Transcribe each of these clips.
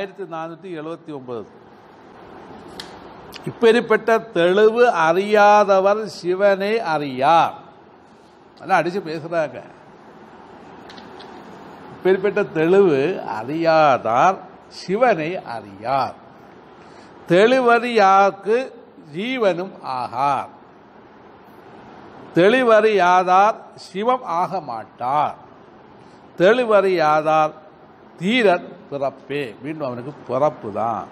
ஆயிரத்தி நானூற்றி எழுபத்தி ஒன்பது. இப்பேற்பட்ட தெளிவு அறியாதவர் சிவனை அறியார். அதான் அடிச்சு பேசுறாங்க. இப்பேற்பட்ட தெளிவு அறியாதார் சிவனை அறியார். தெளிவறியாக்கு ஜீவனும் ஆகார். தெளிவறியாதார் சிவம் ஆக மாட்டார் தெளிவறியாதார் தீரன் பிறப்பே. மீண்டும் அவனுக்கு பிறப்பு தான்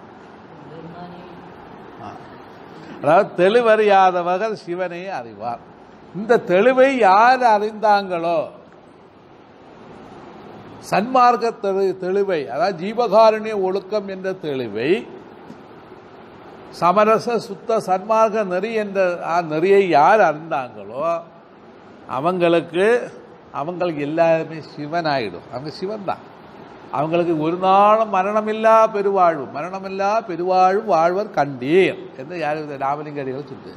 அதாவது தெளிவறியாதவர்கள் சிவனை அறிவார். இந்த தெளிவை யார் அறிந்தாங்களோ? சன்மார்க்க தெளி தெளிவை அதாவது ஜீவகாருண்ய ஒழுக்கம் என்ற தெளிவை சமரச சுத்த சன்மார்க்க நெறி என்ற நெறியை யார் அறிந்தாங்களோ அவங்களுக்கு அவங்களுக்கு எல்லாருமே சிவன் ஆயிடும் அவங்க சிவன் தான் அவங்களுக்கு ஒரு நாளும் மரணமில்லா பெருவாழ்வு மரணமில்லா பெருவாழ்வு வாழ்வர் கண்டீர் என்று யார் ராமலிங்கடிகள் சொல்லுது.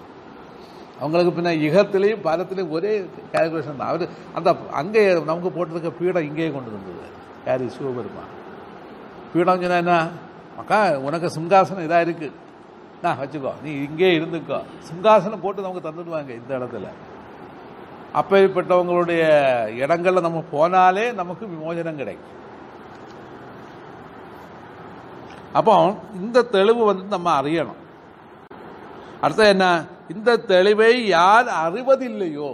அவங்களுக்கு பின்ன இகத்திலையும் பலத்திலையும் ஒரே கேல்குலேஷன் தான். அவர் அந்த அங்கே நமக்கு போட்டிருக்க பீடம் இங்கேயே கொண்டு வந்தது யார்? சிவபெருமான். பீடம் சொன்னா என்ன? அக்கா உனக்கு சிங்காசனம் இதாக இருக்குது நான் வச்சுக்கோ. நீ இங்கே இருந்துக்கோ. சிங்காசனம் போட்டு நமக்கு தந்துடுவாங்க இந்த இடத்துல. அப்பேற்பட்டவங்களுடைய இடங்களில் நம்ம போனாலே நமக்கு விமோசனம் கிடைக்கும். அப்போ இந்த தெளிவு வந்து நம்ம அறியணும். அடுத்து என்ன? இந்த தெளிவை யார் அறிவதில்லையோ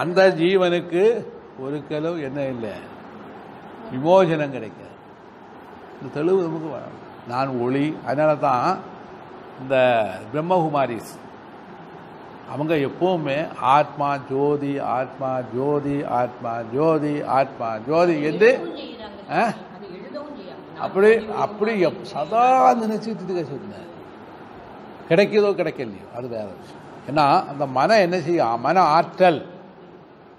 அந்த ஜீவனுக்கு ஒரு கிலோ என்ன இல்லை? விமோசனம் கிடைக்காது இந்த தெளிவு நமக்கு. நான் ஒளி அதனால தான் இந்த பிரம்மகுமாரிஸ் அவங்க எப்பவுமே ஆத்மா ஜோதி ஆத்மா ஜோதி ஆத்மா ஜோதி ஆத்மா ஜோதி என்று? அப்படி அப்படி எப்- சதா நினைச்சுட்டு இருக்க சொன்னேன் கிடைக்குதோ கிடைக்கலையோ அது வேற விஷயம். ஏன்னா அந்த மனம் என்ன செய்யும்? மன ஆற்றல்.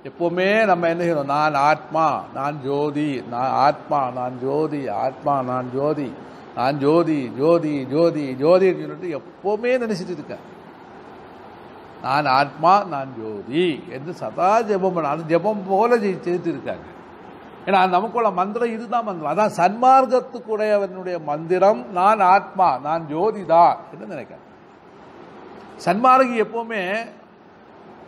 எப்பவுமே நம்ம என்ன செய்யணும்? நான் ஆத்மா நான் ஜோதி நான் ஆத்மா நான் ஜோதி ஆத்மா நான் ஜோதி நான் ஜோதி ஜோதி ஜோதி ஜோதி சொல்லிட்டு எப்பவுமே நினைச்சிட்டு இருக்கேன் நான் ஆத்மா நான் ஜோதி என்று சதா ஜெபம் பண்ண அது ஜெபம் போல செய்து இருக்காங்க. ஏன்னா நமக்குள்ள மந்திரம் இதுதான் மந்திரம். அதான் சன்மார்க்கத்துக்குடையவனுடைய மந்திரம் நான் ஆத்மா நான் ஜோதிதா என்று நினைக்கிறேன். சன்மார்கி எப்போவுமே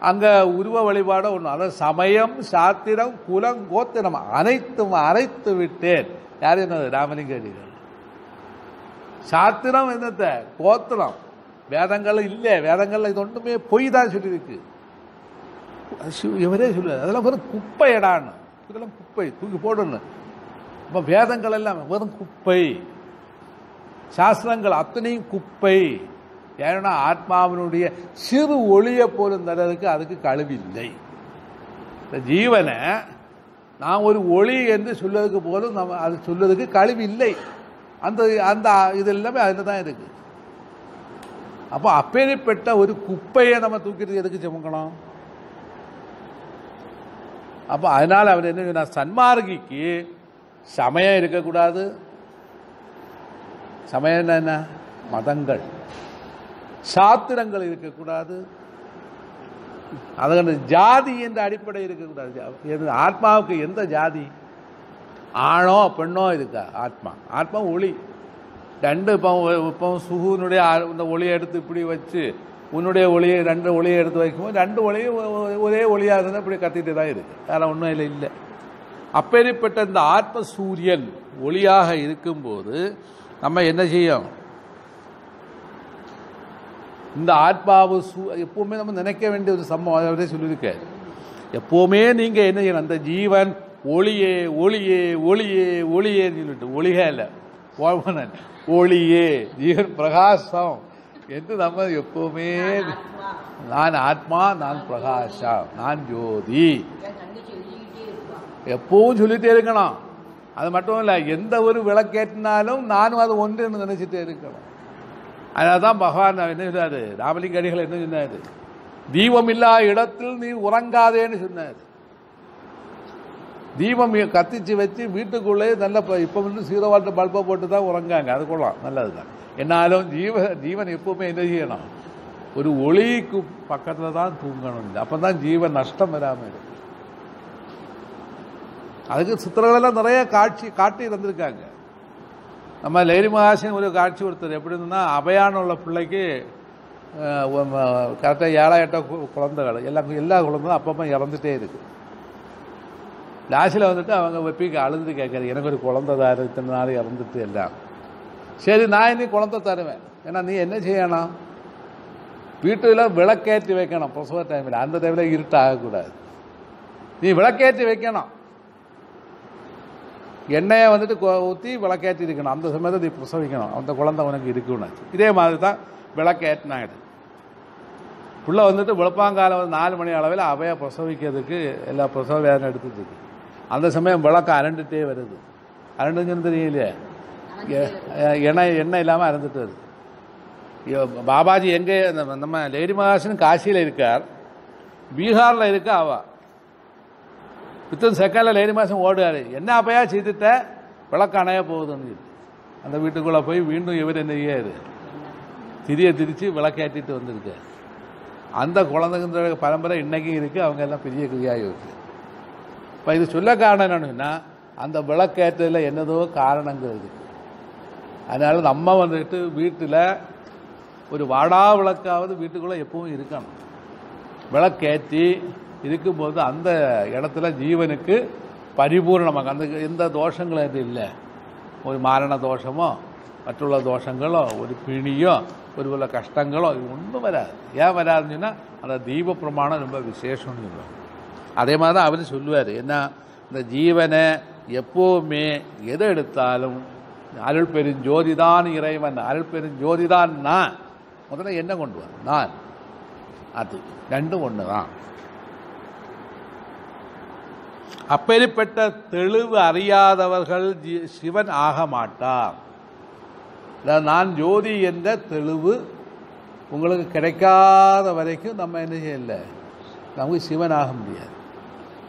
அங்கே உருவ வழிபாடு ஒன்று அதாவது சமயம் சாத்திரம் குலம் கோத்திரம் அனைத்தும் அரைத்து விட்டேன். யார் என்னது? ராமலிங்க அடிகள் சாத்திரம் என்னத்த? கோத்திரம். வேதங்கள் இல்லை. வேதங்கள்ல இது ஒன்றுமே பொய் தான் சொல்லியிருக்கு. இவரே சொல்லுவார். அதெல்லாம் வெறும் குப்பை இடான்னு குப்பை தூக்கி போடணும். இப்போ வேதங்கள் எல்லாம் வெறும் குப்பை. சாஸ்திரங்கள் அத்தனையும் குப்பை. ஏன்னா ஆத்மாவினுடைய சிறு ஒளியை போலும் தரதுக்கு அதுக்கு கழுவில்லை. இந்த ஜீவனை நான் ஒரு ஒளி என்று சொல்வதற்கு போலும் நம்ம அது சொல்வதற்கு கழிவு இல்லை அந்த அந்த இது எல்லாமே அதில் தான் இருக்குது அப்போ அப்பேற்பட்ட ஒரு குப்பையை நம்ம தூக்கிறது எதுக்கு சுமக்கணும் அப்போ அதனால அவர் என்ன சொன்னார்? சன்மார்கிக்கு சமயம் இருக்கக்கூடாது. சமயம் என்ன மதங்கள். சாத்திரங்கள் இருக்கக்கூடாது. அதுக்கு ஜாதி என்ற அடிப்படை இருக்கக்கூடாது. எது ஆத்மாவுக்கு எந்த ஜாதி? ஆணோ பெண்ணோ இருக்கா? ஆத்மா. ஆத்மா ஒளி. ரெண்டு இப்போ இப்போ சுகுனுடைய இந்த ஒளியை எடுத்து இப்படி வச்சு உன்னுடைய ஒளியை ரெண்டு ஒளியை எடுத்து வைக்கும்போது ரெண்டு ஒளியும் ஒரே ஒளியாக இருந்தால் இப்படி கத்திட்டு தான் இருக்கு. வேற ஒன்றும் இல்லை இல்லை. அப்பேற்பட்ட இந்த ஆத்ம சூரியன் ஒளியாக இருக்கும்போது நம்ம என்ன செய்யும் இந்த ஆத்மாவு சூ எப்பவுமே நம்ம நினைக்க வேண்டிய ஒரு சம்பவம் அதை சொல்லியிருக்காரு எப்பவுமே நீங்கள் என்ன செய்யணும்? அந்த ஜீவன் ஒளியே ஒளியே ஒளியே ஒளியேன்னு சொல்லிட்டு ஒளிகே இல்லை ஒளியே ஜீவன் பிரகாசம். என்று நம்ம எப்பவுமே நான் ஆத்மா. நான் பிரகாசம் நான் ஜோதி. எப்பவும் சொல்லிட்டே இருக்கணும். அது மட்டும் இல்லை எந்த ஒரு விளக்கேற்றினாலும் நானும் அது ஒன்றுன்னு நினைச்சிட்டே இருக்கணும். அதனால தான் பகவான் என்ன சொன்னாரு? ராமலிங்க அடிகள் என்ன சொன்னாரு? தீபம் இல்லா இடத்தில் நீ உறங்காதேன்னு சொன்னார். தீபம் கத்திச்சு வச்சு வீட்டுக்குள்ளே நல்ல இப்ப வந்து சீரோ வாட்டர் பல்பை போட்டு தான் உறங்காங்க. அது கொள்ளலாம். என்னாலும் ஜீவ ஜீவன் எப்பவுமே என்ன செய்யணும் ஒரு ஒளிக்கு பக்கத்துல தான் தூங்கணும் அப்பதான் ஜீவன் நஷ்டம் வராம இருக்கும் அதுக்கு சித்திரங்களெல்லாம் நிறைய காட்சி காட்டி தந்திருக்காங்க நம்ம லேரி மகாசன் ஒரு காட்சி கொடுத்தாரு எப்படி இருந்ததுன்னா அபயானுள்ள பிள்ளைக்கு கரெக்டாக ஏழா எட்டோ கு- குழந்தைகள் எல்லா எல்லா குழந்தைகளும் அப்பப்போ இறந்துட்டே இருக்கு லாஸ்டில் வந்துட்டு அவங்க வெப்பிக்கு அழுதுட்டு கேட்குறாரு எனக்கு ஒரு குழந்தை தாரு இத்தனை நாள் இறந்துட்டு எல்லாம் சரி நான் இனி குழந்தை தருவேன் ஏன்னா நீ என்ன செய்யணும் வீட்டில் விளக்கேற்றி வைக்கணும் பிரசவ டைமில் அந்த டைமில் இருட்டாகக்கூடாது நீ விளக்கேற்றி வைக்கணும் எண்ணெயை வந்துட்டு கொ- ஊற்றி விளக்கேற்றி இருக்கணும் அந்த சமயத்தை நீ பிரசவிக்கணும் அந்த குழந்தை உனக்கு இருக்கணும் இதே மாதிரி தான் விளக்கேற்றினாங்க புள்ள வந்துட்டு விளப்பாங்காலம் வந்து நாலு மணி அளவில் அவையை பிரசவிக்கிறதுக்கு எல்லா பிரசவ வேதனை எடுத்துட்டு இருக்கு அந்த சமயம் விளக்கம் அரண்டுட்டே வருது அரண்டுங்கன்னு தெரியலையே எ- எ- எண்ணெய் எண்ணெய் இல்லாமல் இறந்துட்டு வருது. பாபாஜி எங்கே நம்ம- நம்ம லேடி மகாசின் காசியில் இருக்கார். பீகாரில் இருக்க அவ. வித்தின் செகண்டில் லேடி மாதம் ஓடுவார் என்ன அப்பையா செய்துட்ட விளக்கு அணைய போகுதுன்னு அந்த வீட்டுக்குள்ளே போய் மீண்டும் இவர் என்ன செய்யாரு திரிய திரித்து விளக்கேற்றிட்டு வந்திருக்கு அந்த குழந்தைங்களோட பரம்பரை இன்னைக்கும் இருக்குது அவங்க எல்லாம் பெரிய கிரியாக இருக்கு. இப்போ இது சொல்ல காரணம் என்னன்னா அந்த விளக்கேற்றதில் என்னதோ காரணங்கள் இருக்குது அதனால நம்ம வந்துட்டு வீட்டில் ஒரு வாடா விளக்காவது வீட்டுக்குள்ளே எப்பவும் இருக்கணும். விளக்கேற்றி இருக்கும்போது அந்த இடத்துல ஜீவனுக்கு பரிபூர்ணமாக அந்த எந்த தோஷங்களும் இது இல்லை. ஒரு மாரண தோஷமோ மற்றுள்ள தோஷங்களோ ஒரு பிணியோ ஒரு உள்ள கஷ்டங்களோ இது ஒன்றும் வராது. ஏன் வராதுன்னு சொன்னால் அந்த தீப பிரமாணம் ரொம்ப விசேஷம்னு சொல்லுவாங்க. அதே மாதிரி தான் அவர் சொல்லுவார். ஏன்னா இந்த ஜீவனை எப்போவுமே எதை எடுத்தாலும் அருள் பெருஞ்சோதிதான் இறைவன் அருள் பெருஞ்சோதிதான் நான். முதல்ல என்ன கொண்டு வர நான். அது ரெண்டும் ஒன்று தான் அப்பேற்பட்ட தெளிவு அறியாதவர்கள் ஜி- சிவன் ஆக மாட்டார். நான் ஜோதி என்ற தெளிவு உங்களுக்கு கிடைக்காத வரைக்கும் நம்ம என்ன செய்யல நமக்கு சிவன் ஆக முடியாது.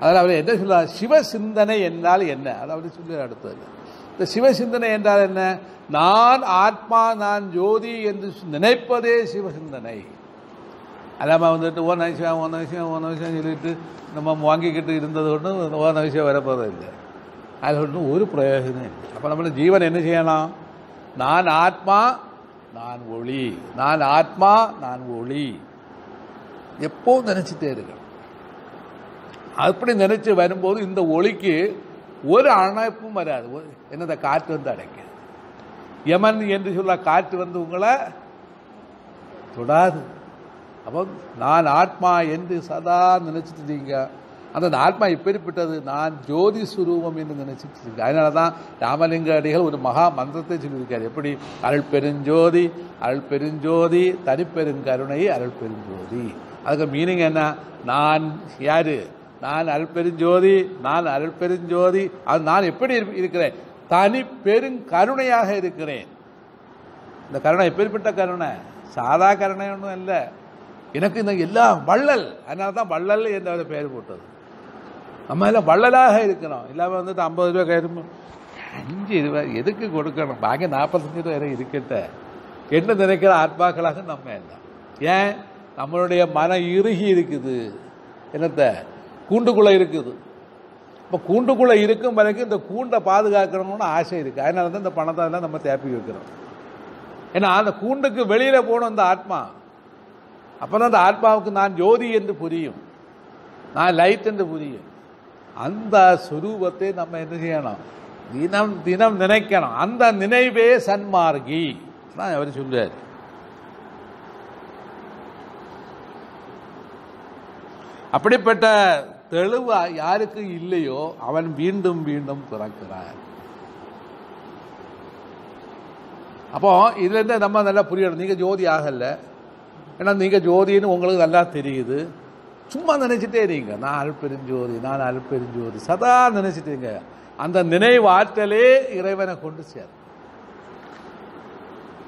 அதில் அவர் என்ன சொல்றார்? சிவ சிந்தனை என்றால் என்ன? அதை அவர் சொல்லி அடுத்தது. இந்த சிவசிந்தனை என்றால் என்ன? நான் ஆத்மா நான் ஜோதி என்று நினைப்பதே சிவசிந்தனை. அல்லாமல் வந்துட்டு ஓ நைசியம் ஓ நைசியம் ஓ நைசியம் சொல்லிட்டு நம்ம வாங்கிக்கிட்டு இருந்தது ஒன்று ஓ நைசியம் வரப்போறது இல்லை. அது ஒன்றும் ஒரு பிரயோஜனம் இல்லை. அப்போ நம்ம ஜீவன் என்ன செய்யலாம்? நான் ஆத்மா நான் ஒளி. நான் ஆத்மா நான் ஒளி. எப்போ நினச்சிட்டே இருக்கணும் அப்படி நினச்சி வரும்போது இந்த ஒளிக்கு ஒரு அணைப்பும் வராது. ஒரு- என்னத காற்று வந்து அடைக்காது யமன் என்று சொல்ல காற்று வந்து உங்களை தொடாது. அப்போ நான் ஆத்மா என்று சதா நினைச்சிட்டு இருக்கீங்க அந்த ஆத்மா எப்படிப்பட்டது நான் ஜோதி சுரூபம் என்று நினைச்சிட்டு இருக்கேன். அதனால தான் ராமலிங்க அடிகள் ஒரு மகா மந்திரத்தை சொல்லியிருக்காரு. எப்படி? அருள் பெருஞ்சோதி அருள் பெருஞ்சோதி தனிப்பெருங்கருணை அருள் பெருஞ்சோதி. அதுக்கு மீனிங் என்ன? நான் யாரு? நான் அருள் பெருஞ்சோதி நான் அல்பெருஞ்சோதி அது நான் எப்படி இருக்கிறேன்? தனி பெருங்கருணையாக இருக்கிறேன். இந்த கருணை எப்பேற்பட்ட கருணை? சாதா கருணை ஒன்றும் இல்லை எனக்கு இந்த எல்லா வள்ளல் அதனால தான் வள்ளல் என்ற பெயர் போட்டது. நம்ம எல்லாம் வள்ளலாக இருக்கிறோம். இல்லாமல் வந்துட்டு ஐம்பது ரூபா கயிறு அஞ்சு ரூபாய் எதுக்கு கொடுக்கணும்? பாக்கி நாற்பத்தஞ்சு ரூபா வரை இருக்கட்ட. என்ன நினைக்கிற ஆத்மாக்களாக நம்ம இல்லை ஏன்? நம்மளுடைய மன இறுகி இருக்குது. என்னத்த? கூண்டுக்குள்ளே இருக்குது. இப்போ கூண்டுக்குள்ளே இருக்கும் வரைக்கும் இந்த கூண்டை பாதுகாக்கணும்னு ஆசை இருக்குது அதனால தான் இந்த பணத்தை எல்லாம் நம்ம தேப்பி வைக்கிறோம். ஏன்னா அந்த கூண்டுக்கு வெளியில் போகணும் இந்த ஆத்மா அப்போ தான் அந்த ஆத்மாவுக்கு நான் ஜோதி என்று புரியும். நான் லைட் என்று புரியும். அந்த சுரூபத்தை நம்ம என்ன செய்யணும்? தினம் தினம் நினைக்கணும். அந்த நினைவே சன்மார்கி. தான் அவர் சொல்றார். அப்படிப்பட்ட தெளிவு யாருக்கு இல்லையோ அவன் மீண்டும் மீண்டும் பிறக்கிறான். அப்போ இதுல இருந்து நம்ம நல்லா புரியணும். நீங்க ஜோதி ஆகல. ஏன்னா நீங்க ஜோதின்னு உங்களுக்கு நல்லா தெரியுது. சும்மா நினைச்சிட்டே இருங்க. நான் அல்பெருஞ்சோதி நான் அல்பெருஞ்சோதி. சதா நினைச்சிட்டீங்க அந்த நினைவாற்றலே இறைவனை கொண்டு சேர்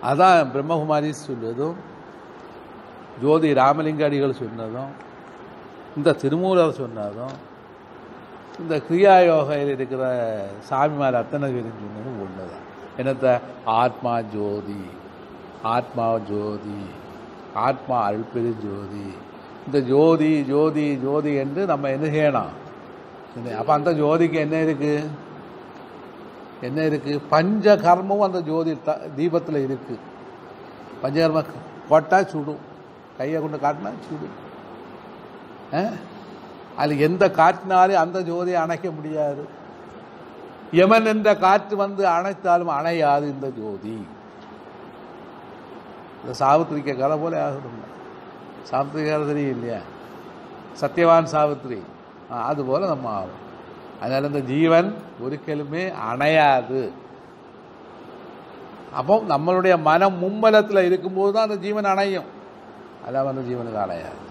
அதான் பிரம்மகுமாரி சொல்வதும் ஜோதி ராமலிங்க அடிகள் சொன்னதும் இந்த திருமூலர் சொன்னதும் இந்த கிரியா யோகையில் இருக்கிற சாமிமார் அத்தனை பேரும் சொன்னதும் ஒண்ணுதான். என்னத்த? ஆத்மா ஜோதி ஆத்மா ஜோதி ஆத்மா அல்பெரு ஜோதி. இந்த ஜோதி ஜோதி ஜோதி என்று நம்ம என்ன செய்யணும்? அப்போ அந்த ஜோதிக்கு என்ன இருக்கு? என்ன இருக்கு? பஞ்சகர்மமும் அந்த ஜோதி த- தீபத்தில் இருக்கு. பஞ்சகர்ம கொட்டா சுடும். கையை கொண்டு காட்டினா சுடும். அதில் எந்த காற்றினாலும் அந்த ஜோதியை அணைக்க முடியாது. யமன் என்ற காற்று வந்து அணைத்தாலும் அணையாது இந்த ஜோதி. இந்த சாவித்திரிக்க கதை போல ஆகணும் சாவித்திரி கதை தெரியும் இல்லையா? சத்யவான் சாவித்திரி. ஆ, அது போல நம்ம ஆகும். அதனால இந்த ஜீவன் ஒரிக்கலுமே அணையாது. அப்போ நம்மளுடைய மனம் மும்மலத்தில் இருக்கும்போது தான் அந்த ஜீவன் அணையும். அதான் அந்த ஜீவனுக்கு அணையாது.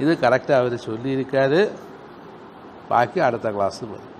இது கரெக்டாக அவர் சொல்லியிருக்காரு. பாக்கி அடுத்த கிளாஸுக்கு வரும்